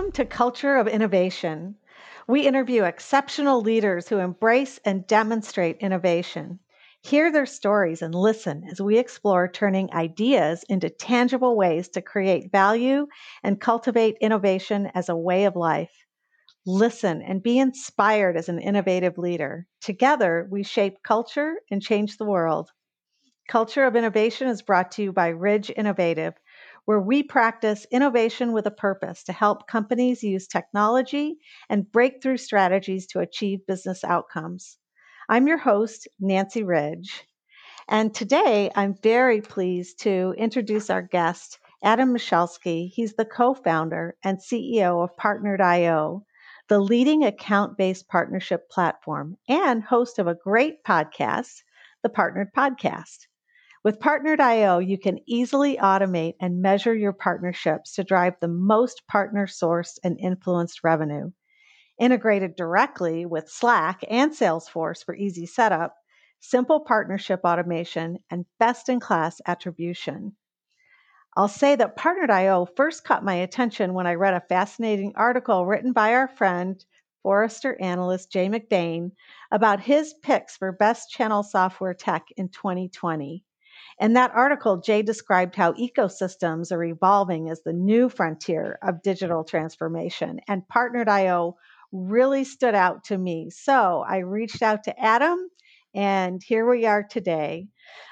Welcome to Culture of Innovation. We interview exceptional leaders who embrace and demonstrate innovation. Hear their stories and listen as we explore turning ideas into tangible ways to create value and cultivate innovation as a way of life. Listen and be inspired as an innovative leader. Together, we shape culture and change the world. Culture of Innovation is brought to you by Ridge Innovative where we practice innovation with a purpose to help companies use technology and breakthrough strategies to achieve business outcomes. I'm your host, Nancy Ridge. And today I'm very pleased to introduce our guest, Adam Michalski. He's the co founder and CEO of Partnered.io, the leading account based partnership platform, and host of a great podcast, the Partnered Podcast. With Partnered.io, you can easily automate and measure your partnerships to drive the most partner sourced and influenced revenue. Integrated directly with Slack and Salesforce for easy setup, simple partnership automation, and best in class attribution. I'll say that Partnered.io first caught my attention when I read a fascinating article written by our friend, Forrester analyst Jay McBain, about his picks for best channel software tech in 2020. In that article, Jay described how ecosystems are evolving as the new frontier of digital transformation, and Partnered IO really stood out to me. So I reached out to Adam, and here we are today.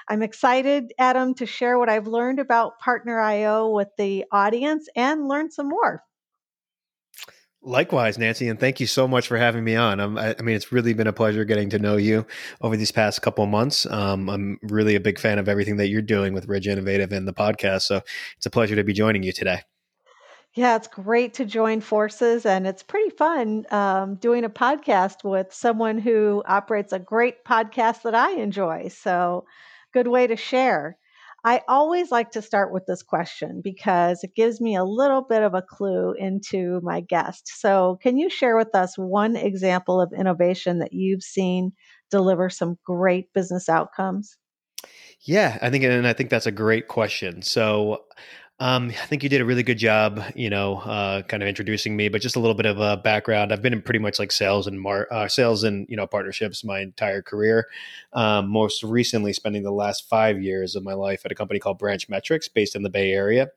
I'm excited, Adam, to share what I've learned about Partner IO with the audience and learn some more. Likewise, Nancy, and thank you so much for having me on. Um, I, I, mean, it's really been a pleasure getting to know you over these past couple of months. Um, I'm really a big fan of everything that you're doing with Ridge Innovative and the podcast. So it's a pleasure to be joining you today. Yeah, it's great to join forces, and it's pretty fun um, doing a podcast with someone who operates a great podcast that I enjoy. So, good way to share. I always like to start with this question because it gives me a little bit of a clue into my guest. So, can you share with us one example of innovation that you've seen deliver some great business outcomes? Yeah, I think, and I think that's a great question. So, um, I think you did a really good job, you know, uh, kind of introducing me, but just a little bit of a background. I've been in pretty much like sales and mar- uh, sales and you know partnerships my entire career. Um, most recently, spending the last five years of my life at a company called Branch Metrics, based in the Bay Area.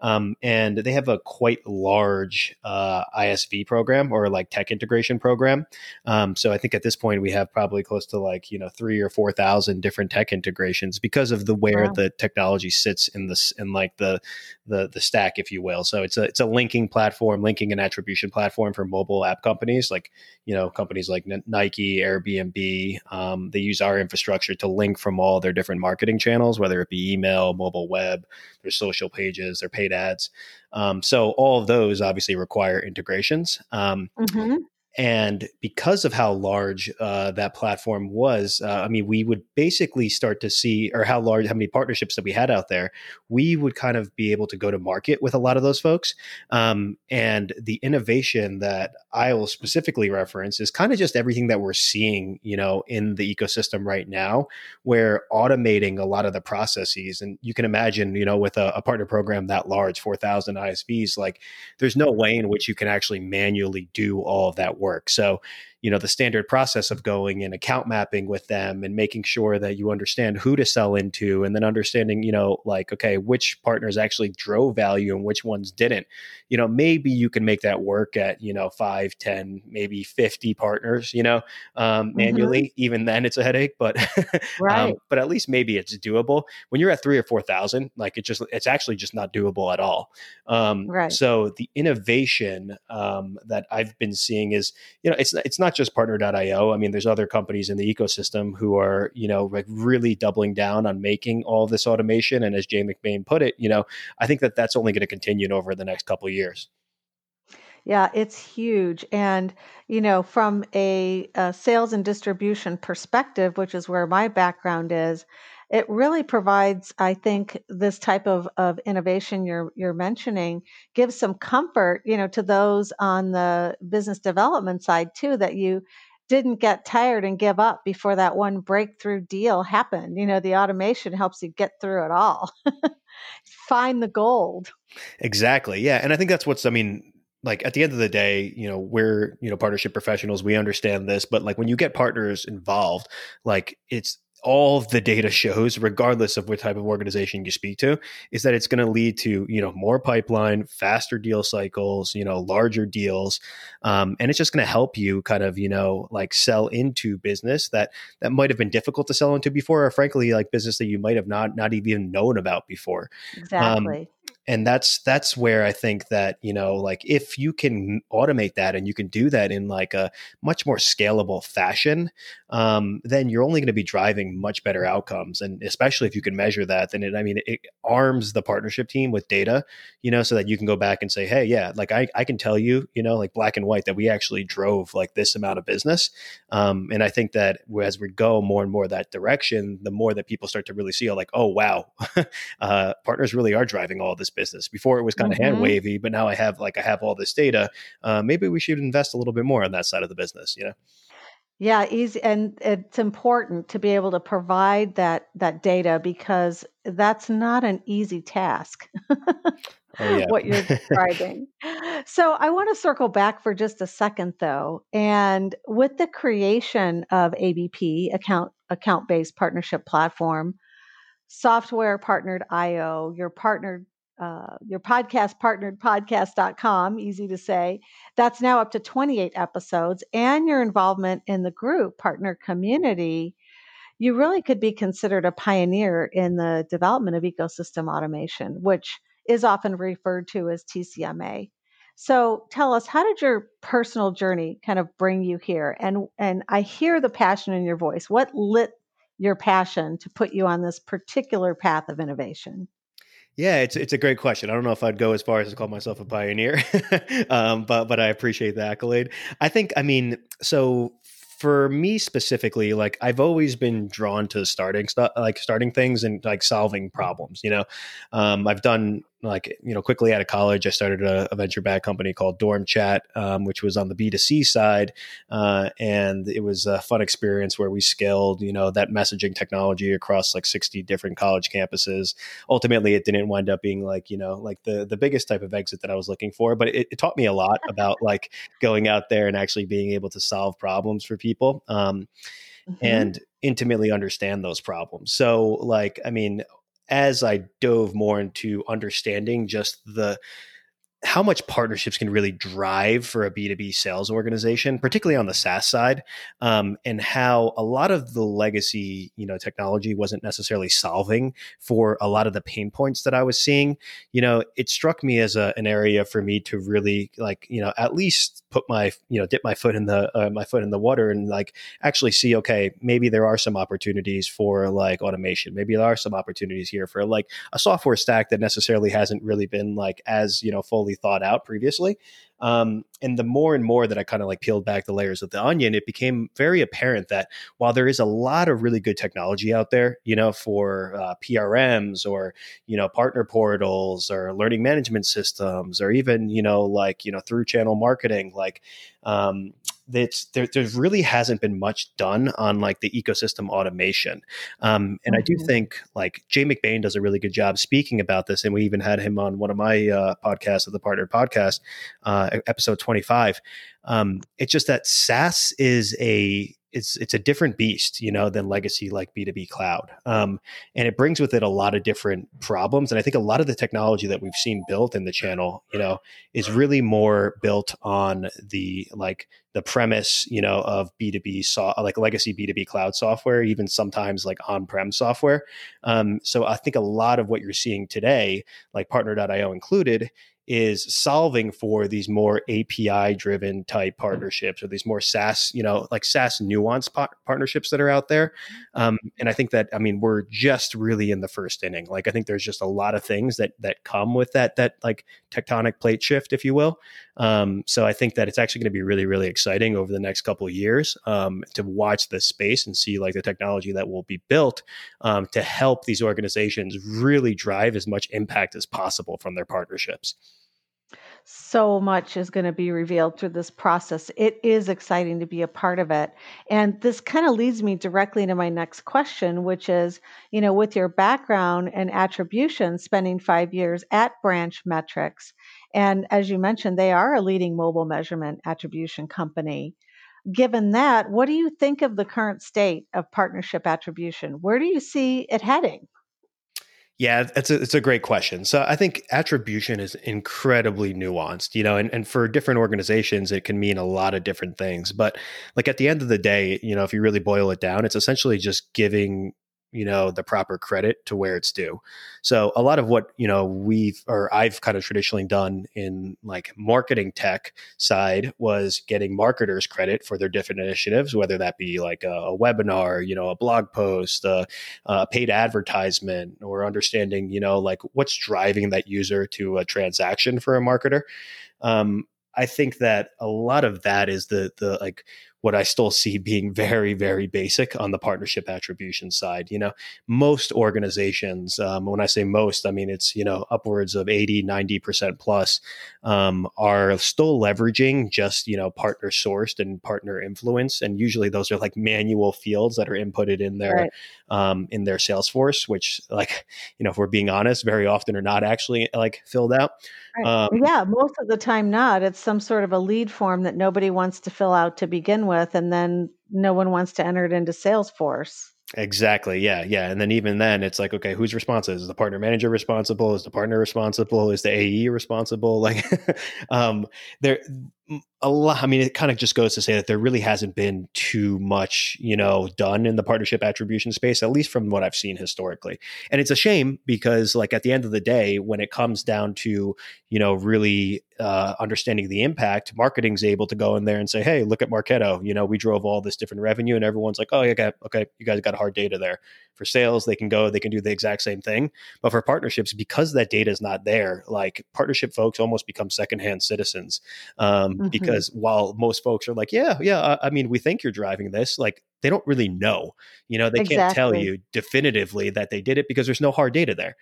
Um, and they have a quite large uh, ISV program or like tech integration program. Um, so I think at this point we have probably close to like you know three or four thousand different tech integrations because of the where wow. the technology sits in this in like the the the stack, if you will. So it's a it's a linking platform, linking and attribution platform for mobile app companies like you know companies like Nike, Airbnb. Um, they use our infrastructure to link from all their different marketing channels, whether it be email, mobile web, their social pages, their paid ads. Um, so all of those obviously require integrations. Um, mm-hmm. And because of how large uh, that platform was, uh, I mean, we would basically start to see, or how large, how many partnerships that we had out there, we would kind of be able to go to market with a lot of those folks. Um, and the innovation that I will specifically reference is kind of just everything that we're seeing, you know, in the ecosystem right now, where automating a lot of the processes, and you can imagine, you know, with a, a partner program that large, 4,000 ISVs, like there's no way in which you can actually manually do all of that work. So you know the standard process of going and account mapping with them and making sure that you understand who to sell into and then understanding you know like okay which partners actually drove value and which ones didn't you know maybe you can make that work at you know 5 10 maybe 50 partners you know um, mm-hmm. manually even then it's a headache but um, right. um, but at least maybe it's doable when you're at 3 or 4000 like it just it's actually just not doable at all um, right. so the innovation um, that i've been seeing is you know it's it's not just partner.io. I mean, there's other companies in the ecosystem who are, you know, like really doubling down on making all this automation. And as Jay McBain put it, you know, I think that that's only going to continue over the next couple of years. Yeah, it's huge. And, you know, from a, a, sales and distribution perspective, which is where my background is, it really provides, I think, this type of, of innovation you're you're mentioning gives some comfort, you know, to those on the business development side too, that you didn't get tired and give up before that one breakthrough deal happened. You know, the automation helps you get through it all. Find the gold. Exactly. Yeah. And I think that's what's, I mean, like at the end of the day, you know, we're, you know, partnership professionals, we understand this, but like when you get partners involved, like it's all the data shows, regardless of what type of organization you speak to, is that it's going to lead to you know more pipeline, faster deal cycles, you know larger deals, um, and it's just going to help you kind of you know like sell into business that that might have been difficult to sell into before, or frankly like business that you might have not not even known about before. Um, exactly. Um, and that's that's where i think that you know like if you can automate that and you can do that in like a much more scalable fashion um, then you're only going to be driving much better outcomes. And especially if you can measure that then it i mean it arms the partnership team with data you know so that you can go back and say hey yeah like i, I can tell you you know like black and white that we actually drove like this amount of business. Um, and i think that as we go more and more that direction the more that people start to really see like oh wow uh, partners really are driving all this business. Before it was kind of mm-hmm. hand wavy, but now I have like I have all this data. Uh, maybe we should invest a little bit more on that side of the business. You know. Yeah, easy, and it's important to be able to provide that that data because that's not an easy task. oh, yeah. what you're describing. so I want to circle back for just a second, though, and with the creation of ABP account account based partnership platform, software partnered IO, your partnered uh, your podcast partnered podcast.com, easy to say. That's now up to 28 episodes, and your involvement in the group partner community. You really could be considered a pioneer in the development of ecosystem automation, which is often referred to as TCMA. So tell us, how did your personal journey kind of bring you here? And and I hear the passion in your voice. What lit your passion to put you on this particular path of innovation? Yeah, it's it's a great question. I don't know if I'd go as far as to call myself a pioneer, um, but but I appreciate the accolade. I think I mean so for me specifically, like I've always been drawn to starting stuff, like starting things and like solving problems. You know, um, I've done like you know quickly out of college i started a, a venture back company called dorm chat um, which was on the b2c side. Uh, and it was a fun experience where we scaled you know that messaging technology across like 60 different college campuses. Ultimately it didn't wind up being like you know like the the biggest type of exit that i was looking for but it, it taught me a lot about like going out there and actually being able to solve problems for people um, mm-hmm. and intimately understand those problems. So like i mean as I dove more into understanding just the how much partnerships can really drive for a B2B sales organization, particularly on the SaaS side, um, and how a lot of the legacy, you know, technology wasn't necessarily solving for a lot of the pain points that I was seeing. You know, it struck me as a, an area for me to really like, you know, at least put my, you know, dip my foot in the uh, my foot in the water and like actually see, okay, maybe there are some opportunities for like automation. Maybe there are some opportunities here for like a software stack that necessarily hasn't really been like as you know fully thought out previously. Um, and the more and more that I kind of like peeled back the layers of the onion, it became very apparent that while there is a lot of really good technology out there, you know, for uh, PRMs or, you know, partner portals or learning management systems or even, you know, like, you know, through channel marketing, like, um, that's there, there really hasn't been much done on like the ecosystem automation. Um, and mm-hmm. I do mm-hmm. think like Jay McBain does a really good job speaking about this. And we even had him on one of my uh, podcasts of the partner podcast, uh, episode 25. Um, it's just that SaaS is a it's it's a different beast, you know, than legacy like B2B cloud. Um, and it brings with it a lot of different problems. And I think a lot of the technology that we've seen built in the channel, you know, is really more built on the like the premise, you know, of B2B so like legacy B2B cloud software, even sometimes like on-prem software. Um, so I think a lot of what you're seeing today, like partner.io included, is solving for these more API driven type partnerships or these more SaaS, you know, like SaaS nuance partnerships that are out there. Um, and I think that, I mean, we're just really in the first inning. Like, I think there's just a lot of things that, that come with that, that like tectonic plate shift, if you will. Um, so I think that it's actually going to be really, really exciting over the next couple of years um, to watch this space and see like the technology that will be built um, to help these organizations really drive as much impact as possible from their partnerships so much is going to be revealed through this process. It is exciting to be a part of it. And this kind of leads me directly into my next question, which is, you know, with your background and attribution, spending five years at Branch Metrics And as you mentioned, they are a leading mobile measurement attribution company. Given that, what do you think of the current state of partnership attribution? Where do you see it heading? Yeah, it's a, it's a great question. So I think attribution is incredibly nuanced, you know, and, and for different organizations, it can mean a lot of different things. But like at the end of the day, you know, if you really boil it down, it's essentially just giving you know the proper credit to where it's due. So a lot of what you know we've or i've kind of traditionally done in like marketing tech side was getting marketers credit for their different initiatives whether that be like a, a webinar you know a blog post a, a paid advertisement or understanding you know like what's driving that user to a transaction for a marketer. Um, I think that a lot of that is the the like what I still see being very, very basic on the partnership attribution side. You know, most organizations, um, when I say most, I mean it's, you know, upwards of 80, 90% plus, um, are still leveraging just, you know, partner sourced and partner influence. And usually those are like manual fields that are inputted in their, right. um, in their Salesforce, which like, you know, if we're being honest, very often are not actually like filled out. Right. Um, yeah, most of the time not. It's some sort of a lead form that nobody wants to fill out to begin with, and then no one wants to enter it into Salesforce. Exactly. Yeah. Yeah. And then even then, it's like, okay, who's responsible? Is the partner manager responsible? Is the partner responsible? Is the AE responsible? Like, um, there, a lot. I mean, it kind of just goes to say that there really hasn't been too much, you know, done in the partnership attribution space, at least from what I've seen historically. And it's a shame because, like, at the end of the day, when it comes down to, you know, really uh, understanding the impact, marketing's able to go in there and say, "Hey, look at Marketo. You know, we drove all this different revenue," and everyone's like, "Oh, yeah, okay, okay, you guys got hard data there." For sales, they can go, they can do the exact same thing. But for partnerships, because that data is not there, like partnership folks almost become secondhand citizens um, mm-hmm. because while most folks are like, yeah, yeah, I mean, we think you're driving this, like they don't really know. You know, they exactly. can't tell you definitively that they did it because there's no hard data there.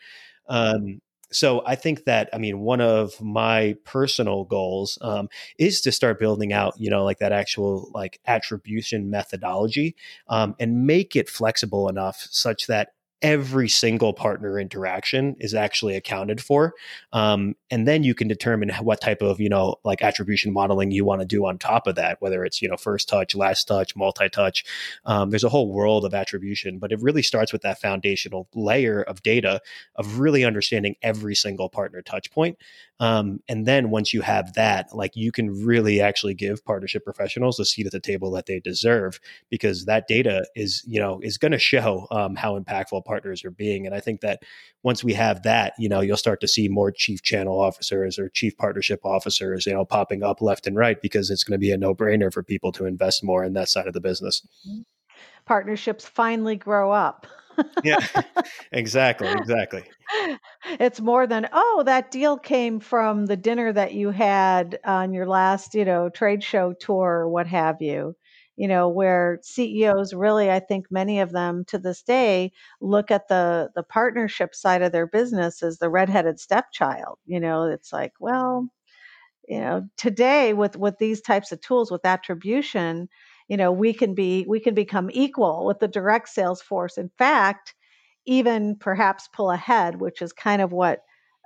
Um, so I think that I mean one of my personal goals um, is to start building out you know like that actual like attribution methodology um, and make it flexible enough such that every single partner interaction is actually accounted for um, and then you can determine what type of you know like attribution modeling you want to do on top of that whether it's you know first touch last touch multi-touch um, there's a whole world of attribution but it really starts with that foundational layer of data of really understanding every single partner touch point um, and then once you have that like you can really actually give partnership professionals the seat at the table that they deserve because that data is you know is going to show um, how impactful partners are being. And I think that once we have that, you know, you'll start to see more chief channel officers or chief partnership officers, you know, popping up left and right because it's going to be a no brainer for people to invest more in that side of the business. Mm-hmm. Partnerships finally grow up. yeah, exactly, exactly. It's more than oh, that deal came from the dinner that you had on your last, you know, trade show tour or what have you you know where CEOs really I think many of them to this day look at the the partnership side of their business as the redheaded stepchild you know it's like well you know today with with these types of tools with attribution you know we can be we can become equal with the direct sales force. In fact even perhaps pull ahead which is kind of what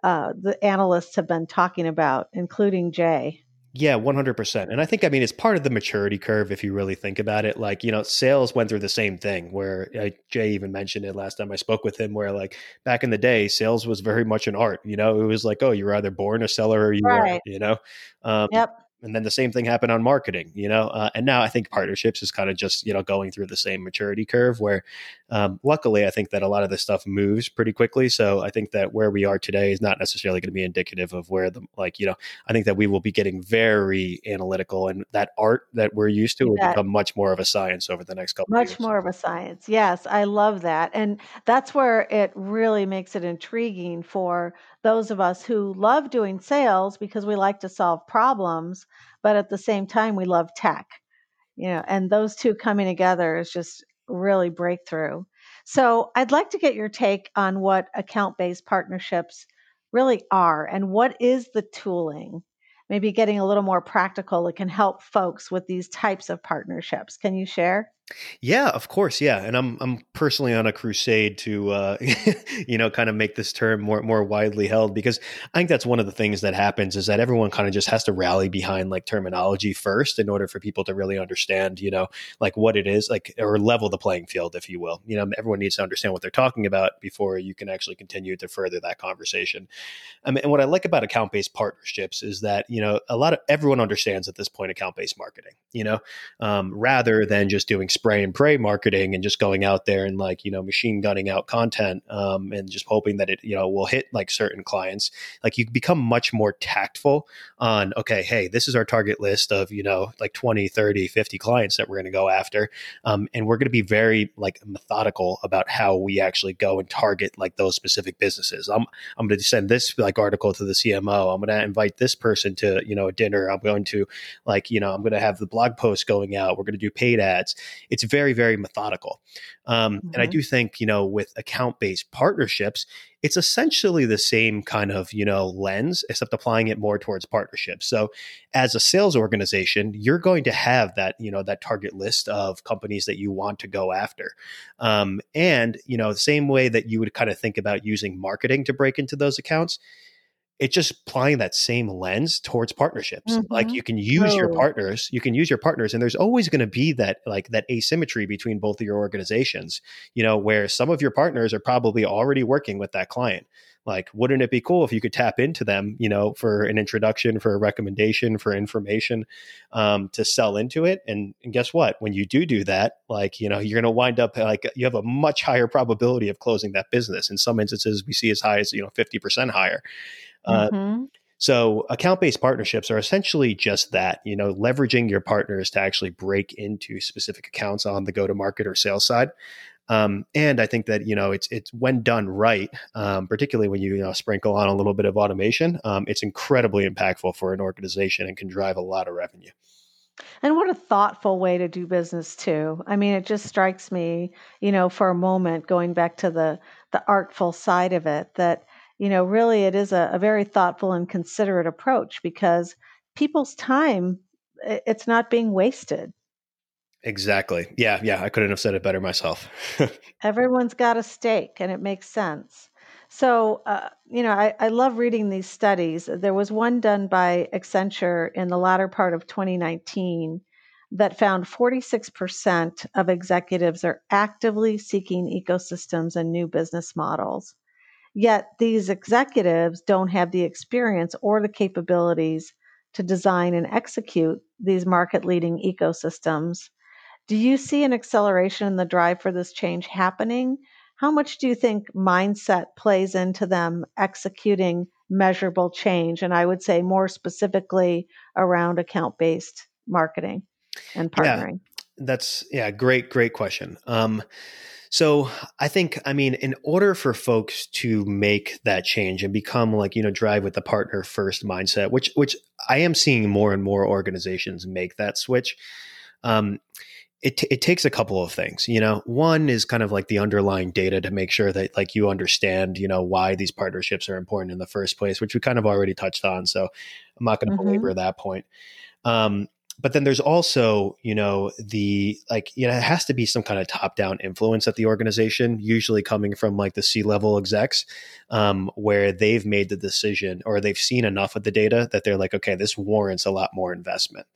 uh, the analysts have been talking about including jay yeah, 100%. And I think, I mean, it's part of the maturity curve if you really think about it. Like, you know, sales went through the same thing where uh, Jay even mentioned it last time I spoke with him, where like back in the day, sales was very much an art. You know, it was like, oh, you're either born a seller or you right. are, you know? Um, yep and then the same thing happened on marketing you know uh, and now i think partnerships is kind of just you know going through the same maturity curve where um, luckily i think that a lot of this stuff moves pretty quickly. So i think that where we are today is not necessarily going to be indicative of where the like you know i think that we will be getting very analytical and that art that we're used to will become much more of a science over the next couple of years. much more of a science. Yes i love that. And that's where it really makes it intriguing for those of us who love doing sales because we like to solve problems, but at the same time we love tech. You know, and those two coming together is just really breakthrough. So, I'd like to get your take on what account-based partnerships really are and what is the tooling? Maybe getting a little more practical that can help folks with these types of partnerships. Can you share? Yeah, of course. Yeah, and I'm I'm personally on a crusade to uh, you know kind of make this term more more widely held because I think that's one of the things that happens is that everyone kind of just has to rally behind like terminology first in order for people to really understand you know like what it is like or level the playing field if you will. You know, everyone needs to understand what they're talking about before you can actually continue to further that conversation. I mean, and what I like about account based partnerships is that you know a lot of everyone understands at this point account based marketing. You know, um, rather than just doing spray and pray marketing and just going out there and like you know machine gunning out content um, and just hoping that it you know will hit like certain clients. Like you become much more tactful on okay hey this is our target list of you know like 20 30 50 clients that we're going to go after. Um, and we're going to be very like methodical about how we actually go and target like those specific businesses. I'm i'm going to send this like article to the cmo i'm going to invite this person to you know a dinner. I'm going to like you know i'm going to have the blog post going out. We're going to do paid ads it's very very, methodical. Um, mm-hmm. And I mm-hmm. do think, you know, with account based partnerships, it's essentially the same kind of, you know, lens, except applying it more towards partnerships. So as a sales organization, you're going to have that, you know, that target list of companies that you want to go after. Um, and, you know, the same way that you would kind of think about using marketing to break into those accounts it's just applying that same lens towards partnerships. Mm-hmm. like you can use oh. your partners you can use your partners and there's always going to be that like that asymmetry between both of your organizations you know where some of your partners are probably already working with that client. Like wouldn't it be cool if you could tap into them you know for an introduction for a recommendation for information um, to sell into it? And, and guess what? When you do do that like you know you're going to wind up like you have a much higher probability of closing that business. In some instances we see as high as you know 50% higher uh, mm-hmm. So account based partnerships are essentially just that, you know, leveraging your partners to actually break into specific accounts on the go to market or sales side. Um, and I think that you know it's it's when done right, um, particularly when you, you know sprinkle on a little bit of automation, um, it's incredibly impactful for an organization and can drive a lot of revenue. And what a thoughtful way to do business too. I mean, it just strikes me, you know, for a moment, going back to the the artful side of it, that you know, really it is a, a very thoughtful and considerate approach because people's time it's not being wasted. Exactly. Yeah, yeah, I couldn't have said it better myself. Everyone's got a stake and it makes sense. So, uh, you know, I, I love reading these studies. There was one done by Accenture in the latter part of 2019 that found 46% of executives are actively seeking ecosystems and new business models. Yet these executives don't have the experience or the capabilities to design and execute these market leading ecosystems. Do you see an acceleration in the drive for this change happening? How much do you think mindset plays into them executing measurable change? And I would say more specifically around account based marketing and partnering. Yeah, that's, yeah, great, great question. Um, so I think, I mean, in order for folks to make that change and become like, you know, drive with the partner first mindset, which, which I am seeing more and more organizations make that switch. Um, it, t- it takes a couple of things, you know, one is kind of like the underlying data to make sure that like you understand, you know, why these partnerships are important in the first place, which we kind of already touched on. So I'm not going to mm-hmm. belabor that point. Um, but then there's also you know the like you know it has to be some kind of top down influence at the organization usually coming from like the c level execs um, where they've made the decision or they've seen enough of the data that they're like okay this warrants a lot more investment.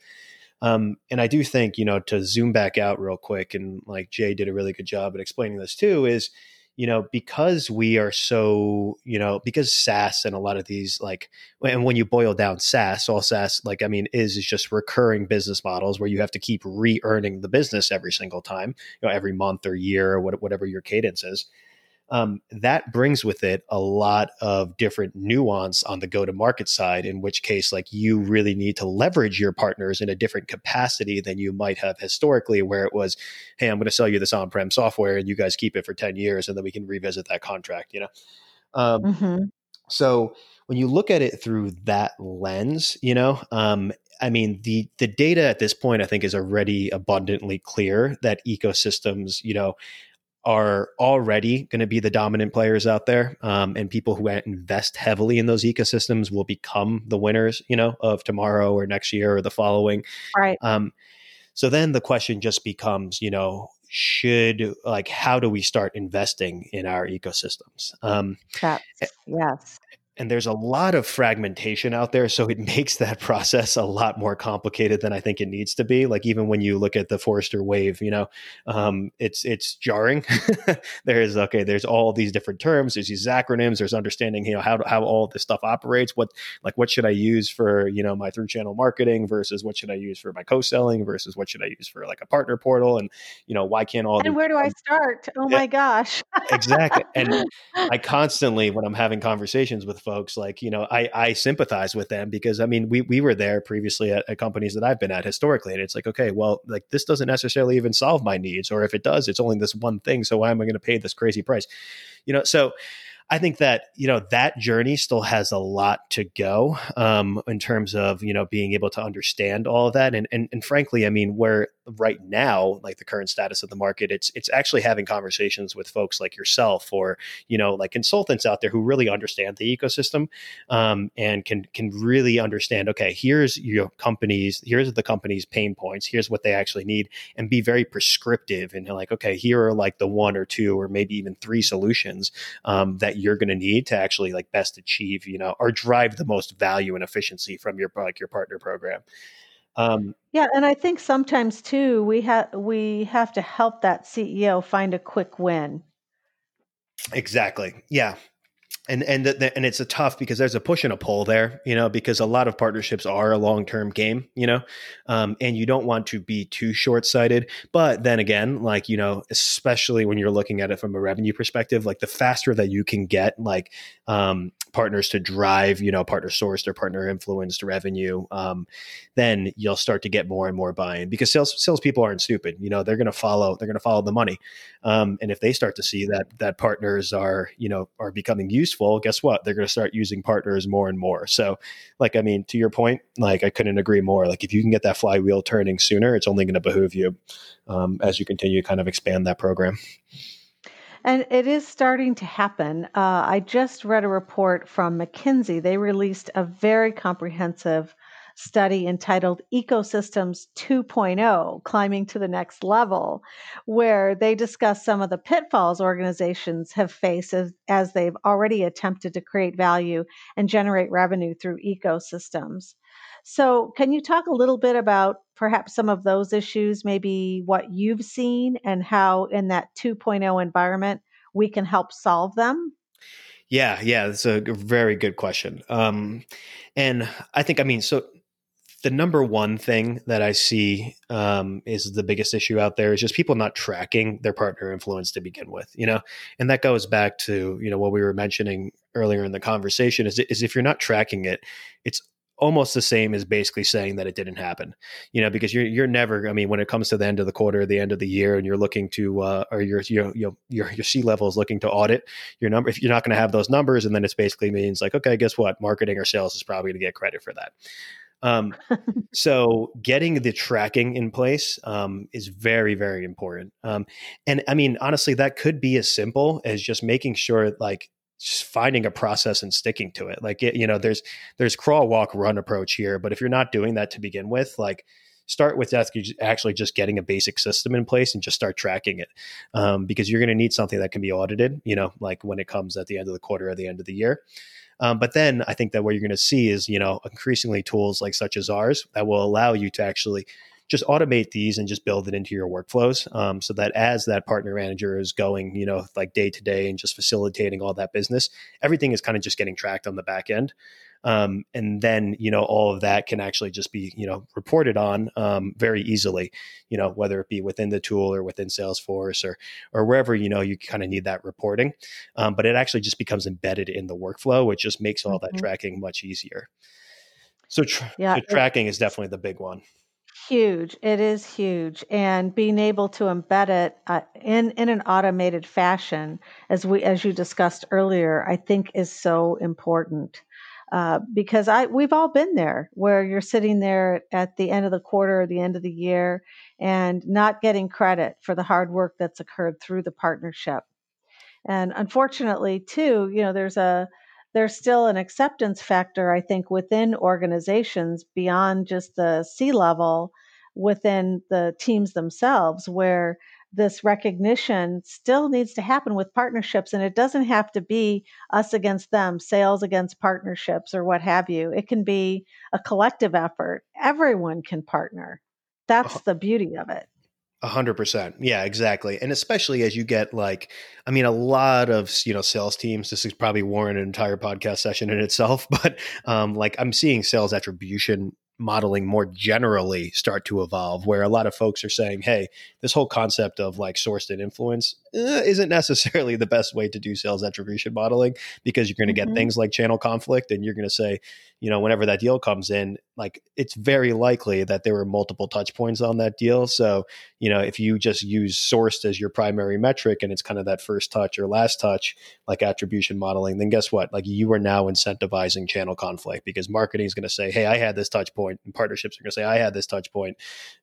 Um, and i do think you know to zoom back out real quick and like jay did a really good job at explaining this too is you know, because we are so, you know, because SaaS and a lot of these like, and when you boil down SaaS, all SaaS, like, I mean, is, is just recurring business models where you have to keep re earning the business every single time, you know, every month or year or whatever your cadence is um, that brings with it a lot of different nuance on the go to market side, in which case, like you really need to leverage your partners in a different capacity than you might have historically, where it was, hey, I'm going to sell you this on prem software and you guys keep it for 10 years and then we can revisit that contract, you know? Um, mm-hmm. So when you look at it through that lens, you know, um, I mean, the the data at this point, I think, is already abundantly clear that ecosystems, you know, are already going to be the dominant players out there um, and people who invest heavily in those ecosystems will become the winners you know of tomorrow or next year or the following. Right. Um, So then the question just becomes, you know, should like how do we start investing in our ecosystems? Um, yes and there's a lot of fragmentation out there so it makes that process a lot more complicated than i think it needs to be. Like even when you look at the forrester wave you know um, it's it's jarring. There's okay there's all these different terms there's these acronyms there's understanding you know how, how all this stuff operates what like what should i use for you know my through channel marketing versus what should i use for my co-selling versus what should i use for like a partner portal and you know why can't all and where do i start? Oh my gosh. exactly and i constantly when i'm having conversations with folks like you know i i sympathize with them because i mean we we were there previously at, at, companies that i've been at historically and it's like okay well like this doesn't necessarily even solve my needs or if it does it's only this one thing so why am i going to pay this crazy price? You know so I think that you know that journey still has a lot to go um, in terms of you know being able to understand all of that, and and, and frankly, I mean, where right now, like the current status of the market, it's it's actually having conversations with folks like yourself or you know like consultants out there who really understand the ecosystem um, and can can really understand. Okay, here's your companies, here's the company's pain points, here's what they actually need, and be very prescriptive and like, okay, here are like the one or two or maybe even three solutions um, that you're going to need to actually like best achieve, you know, or drive the most value and efficiency from your like your partner program. Um, yeah, and I think sometimes too we have we have to help that CEO find a quick win. Exactly. Yeah, and and the, and it's a tough because there's a push and a pull there, you know, because a lot of partnerships are a long term game, you know, um, and you don't want to be too short sighted. But then again, like you know, especially when you're looking at it from a revenue perspective, like the faster that you can get like um, partners to drive, you know, partner sourced or partner influenced revenue, um, then you'll start to get more and more buy-in because sales salespeople aren't stupid. You know, they're going to follow they're going to follow the money, um, and if they start to see that that partners are you know are becoming useful useful, guess what? They're going to start using partners more and more. So, like, I mean, to your point, like, I couldn't agree more. Like, if you can get that flywheel turning sooner, it's only going to behoove you um, as you continue to kind of expand that program. And it is starting to happen. Uh, I just read a report from McKinsey. They released a very comprehensive study entitled Ecosystems 2.0 Climbing to the Next Level, where they discuss some of the pitfalls organizations have faced as, as they've already attempted to create value and generate revenue through ecosystems. So, can you talk a little bit about perhaps some of those issues, maybe what you've seen, and how in that 2.0 environment we can help solve them? Yeah, yeah, that's a very good question. Um, and I think, I mean, so the number one thing that I see um, is the biggest issue out there is just people not tracking their partner influence to begin with, you know, and that goes back to you know what we were mentioning earlier in the conversation is is if you're not tracking it, it's almost the same as basically saying that it didn't happen, you know, because you're you're never. I mean, when it comes to the end of the quarter, the end of the year, and you're looking to uh, or your your your your, C level is looking to audit your number. If you're not going to have those numbers, and then it's basically means like, okay, guess what? Marketing or sales is probably going to get credit for that. Um, so getting the tracking in place um, is very, very important. Um, and I mean, honestly, that could be as simple as just making sure, like, just finding a process and sticking to it. Like, it, you know, there's there's crawl, walk, run approach here, but if you're not doing that to begin with, like, start with actually just getting a basic system in place and just start tracking it um, because you're going to need something that can be audited you know like when it comes at the end of the quarter or the end of the year um, but then I think that what you're going to see is, you know, increasingly tools like such as ours that will allow you to actually just automate these and just build it into your workflows um, so that as that partner manager is going, you know, like day to day and just facilitating all that business, everything is kind of just getting tracked on the back end. Um, and then you know all of that can actually just be you know reported on um, very easily you know whether it be within the tool or within salesforce or or wherever you know you kind of need that reporting. Um, but it actually just becomes embedded in the workflow which just makes all mm-hmm. that tracking much easier. So, tra- yeah, so tracking is definitely the big one. Huge. It is huge. And being able to embed it uh, in in an automated fashion as we as you discussed earlier i think is so important uh, because I we've all been there where you're sitting there at the end of the quarter or the end of the year and not getting credit for the hard work that's occurred through the partnership. And unfortunately, too, you know, there's a there's still an acceptance factor, I think, within organizations beyond just the C level within the teams themselves where this recognition still needs to happen with partnerships and it doesn't have to be us against them sales against partnerships or what have you it can be a collective effort everyone can partner that's the beauty of it a hundred percent. Yeah, exactly. And especially as you get like, I mean, a lot of, you know, sales teams, this is probably warrant an entire podcast session in itself, but um, like I'm seeing sales attribution modeling more generally start to evolve where a lot of folks are saying hey this whole concept of like sourced and influence eh, isn't necessarily the best way to do sales attribution modeling because you're going to mm-hmm. get things like channel conflict and you're going to say you know whenever that deal comes in like it's very likely that there were multiple touch points on that deal so you know if you just use sourced as your primary metric and it's kind of that first touch or last touch like attribution modeling then guess what like you are now incentivizing channel conflict because marketing is going to say hey i had this touch point and partnerships are going to say, "I had this touch point."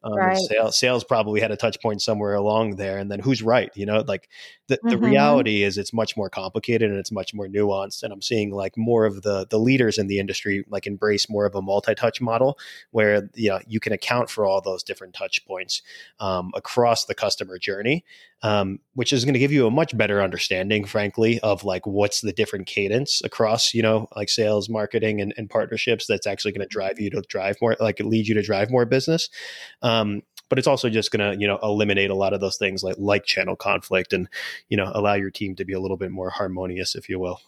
Um, right. sales, sales probably had a touch point somewhere along there, and then who's right? You know, like the, mm-hmm. the reality is it's much more complicated and it's much more nuanced. And I'm seeing like more of the the leaders in the industry like embrace more of a multi-touch model where you know you can account for all those different touch points um, across the customer journey um, which is going to give you a much better understanding, frankly, of like what's the different cadence across, you know, like sales, marketing, and, and partnerships that's actually going to drive you to drive more, like lead you to drive more business. Um, but it's also just going to, you know, eliminate a lot of those things like like channel conflict and, you know, allow your team to be a little bit more harmonious, if you will.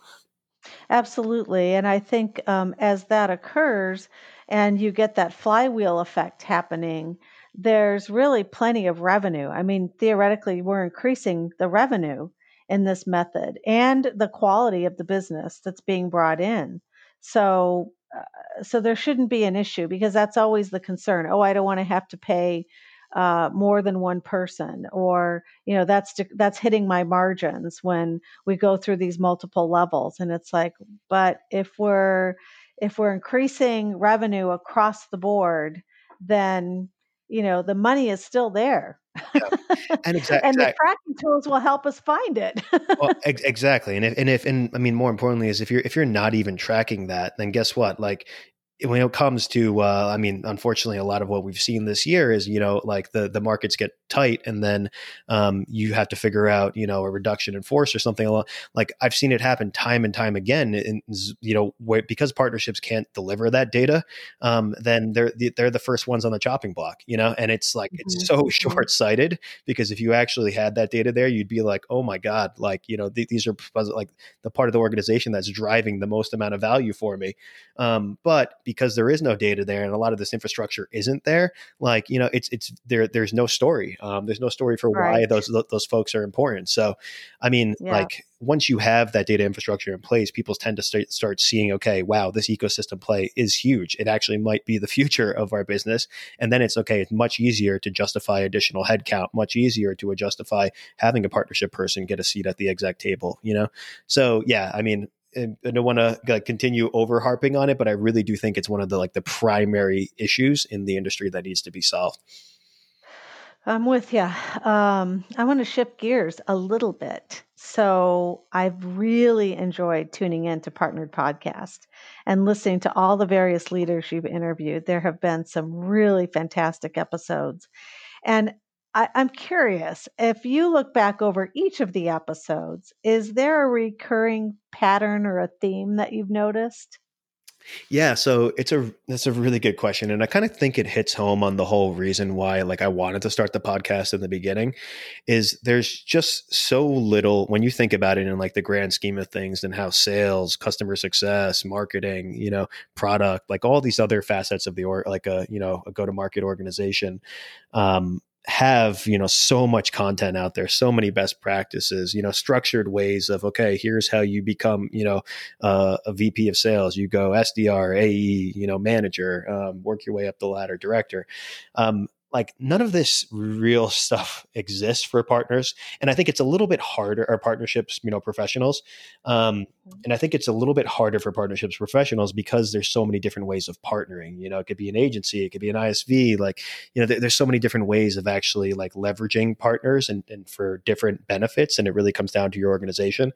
Absolutely, and I think um, as that occurs, and you get that flywheel effect happening there's really plenty of revenue. I mean, theoretically, we're increasing the revenue in this method and the quality of the business that's being brought in. So, uh, so there shouldn't be an issue because that's always the concern. Oh, I don't want to have to pay uh, more than one person, or you know, that's that's hitting my margins when we go through these multiple levels. And it's like, but if we're if we're increasing revenue across the board, then you know the money is still there yeah. and, exa- and the tracking tools will help us find it well ex- exactly and if and if and i mean more importantly is if you're if you're not even tracking that then guess what like when it comes to, uh, I mean, unfortunately, a lot of what we've seen this year is, you know, like the the markets get tight, and then um, you have to figure out, you know, a reduction in force or something. Along like I've seen it happen time and time again. And you know, where, because partnerships can't deliver that data, um, then they're they're the first ones on the chopping block, you know. And it's like mm-hmm. it's so mm-hmm. short sighted because if you actually had that data there, you'd be like, oh my god, like you know, th- these are like the part of the organization that's driving the most amount of value for me. Um, but because there is no data there and a lot of this infrastructure isn't there, like you know, it's it's there. There's no story. Um, there's no story for right. why those those folks are important. So, I mean, yeah. like once you have that data infrastructure in place, people tend to start start seeing, okay, wow, this ecosystem play is huge. It actually might be the future of our business, and then it's okay. It's much easier to justify additional headcount. Much easier to justify having a partnership person get a seat at the exec table. You know, so yeah, I mean, I don't want to like, continue over harping on it, but I really do think it's one of the like the primary issues in the industry that needs to be solved. I'm with you. Um, I want to shift gears a little bit. So I've really enjoyed tuning in to Partnered Podcast and listening to all the various leaders you've interviewed. There have been some really fantastic episodes. And I, I'm curious if you look back over each of the episodes, is there a recurring pattern or a theme that you've noticed? Yeah, so it's a that's a really good question, and I kind of think it hits home on the whole reason why like I wanted to start the podcast in the beginning. Is there's just so little when you think about it in like the grand scheme of things, and how sales, customer success, marketing, you know, product, like all these other facets of the or like a you know a go to market organization, um, have you know so much content out there so many best practices you know structured ways of okay here's how you become you know uh, a vp of sales. You go sdr ae you know manager um, work your way up the ladder director. Um, like none of this real stuff exists for partners and i think it's a little bit harder or partnerships you know professionals um, mm-hmm. and i think it's a little bit harder for partnerships professionals because there's so many different ways of partnering you know it could be an agency it could be an isv like you know there, there's so many different ways of actually like leveraging partners and, and for different benefits and it really comes down to your organization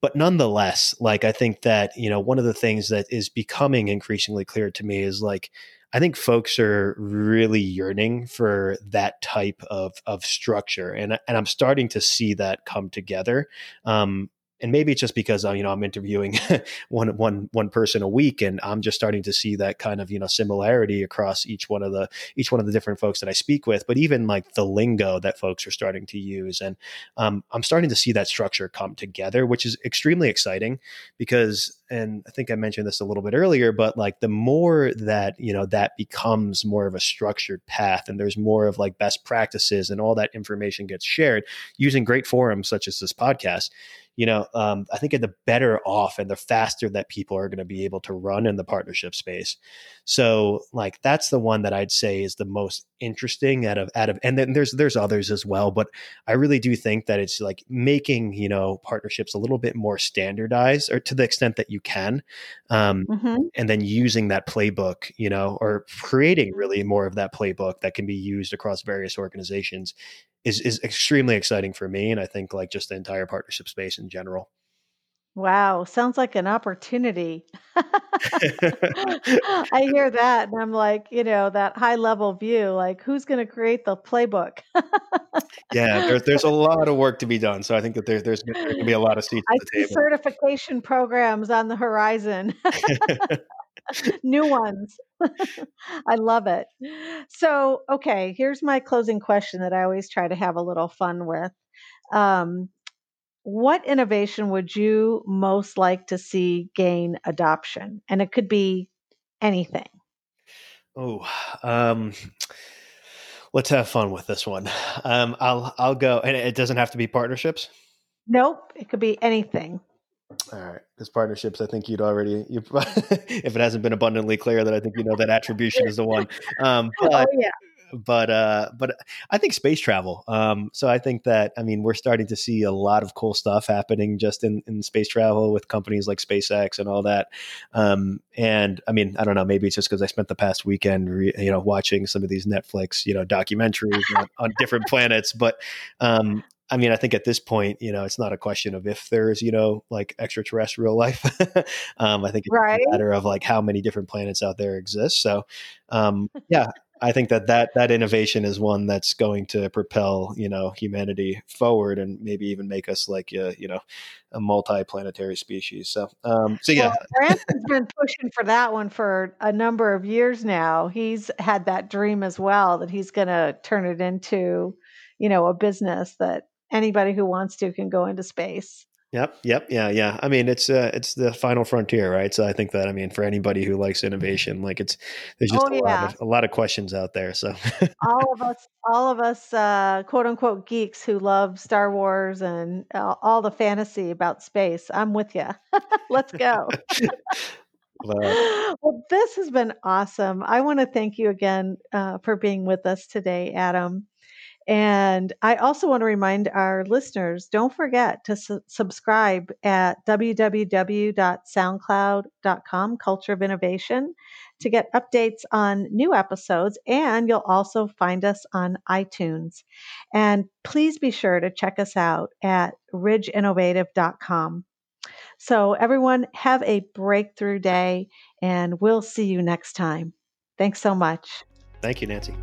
but nonetheless like i think that you know one of the things that is becoming increasingly clear to me is like I think folks are really yearning for that type of of structure, and and I'm starting to see that come together. Um, and maybe it's just because uh, you know I'm interviewing one one one person a week, and I'm just starting to see that kind of you know similarity across each one of the each one of the different folks that I speak with. But even like the lingo that folks are starting to use, and um, I'm starting to see that structure come together, which is extremely exciting because and I think I mentioned this a little bit earlier, but like the more that, you know, that becomes more of a structured path and there's more of like best practices and all that information gets shared using great forums such as this podcast, you know, um, I think the better off and the faster that people are going to be able to run in the partnership space. So like that's the one that I'd say is the most interesting out of out of and then there's there's others as well, but I really do think that it's like making, you know, partnerships a little bit more standardized or to the extent that you can um, mm-hmm. and then using that playbook you know or creating really more of that playbook that can be used across various organizations is is extremely exciting for me and i think like just the entire partnership space in general Wow, sounds like an opportunity. I hear that and I'm like, you know, that high level view, like who's going to create the playbook? yeah, there's there's a lot of work to be done. So I think that there's there's going to be a lot of seats I at the table. Certification programs on the horizon. New ones. I love it. So, okay, here's my closing question that I always try to have a little fun with. Um, what innovation would you most like to see gain adoption? And it could be anything. Oh, um, let's have fun with this one. Um, I'll I'll go, and it doesn't have to be partnerships. Nope, it could be anything. All right, as partnerships, I think you'd already, you, if it hasn't been abundantly clear, that I think you know that attribution is the one. Um, oh, but, oh yeah but uh, but I think space travel. Um, so I think that I mean we're starting to see a lot of cool stuff happening just in, in space travel with companies like SpaceX and all that. Um, and I mean I don't know maybe it's just because I spent the past weekend re, you know watching some of these Netflix you know documentaries on, on, different planets, but um, I mean, I think at this point, you know, it's not a question of if there's, you know, like extraterrestrial life. um, I think it's right. a matter of like how many different planets out there exist. So, um, yeah, I think that, that that innovation is one that's going to propel you know humanity forward and maybe even make us like a, you know a multi-planetary species. So um, so yeah, well, Branson's been pushing for that one for a number of years now. He's had that dream as well that he's going to turn it into you know a business that anybody who wants to can go into space. Yep. Yep. Yeah. Yeah. I mean, it's uh, it's the final frontier, right? So I think that I mean, for anybody who likes innovation, like it's there's just oh, a, yeah. lot of, a lot of questions out there. So all of us, all of us, uh, quote unquote geeks who love Star Wars and uh, all the fantasy about space, I'm with you. Let's go. well, this has been awesome. I want to thank you again uh, for being with us today, Adam. And I also want to remind our listeners don't forget to su- subscribe at www.soundcloud.com, Culture of Innovation, to get updates on new episodes. And you'll also find us on iTunes. And please be sure to check us out at ridgeinnovative.com. So, everyone, have a breakthrough day, and we'll see you next time. Thanks so much. Thank you, Nancy.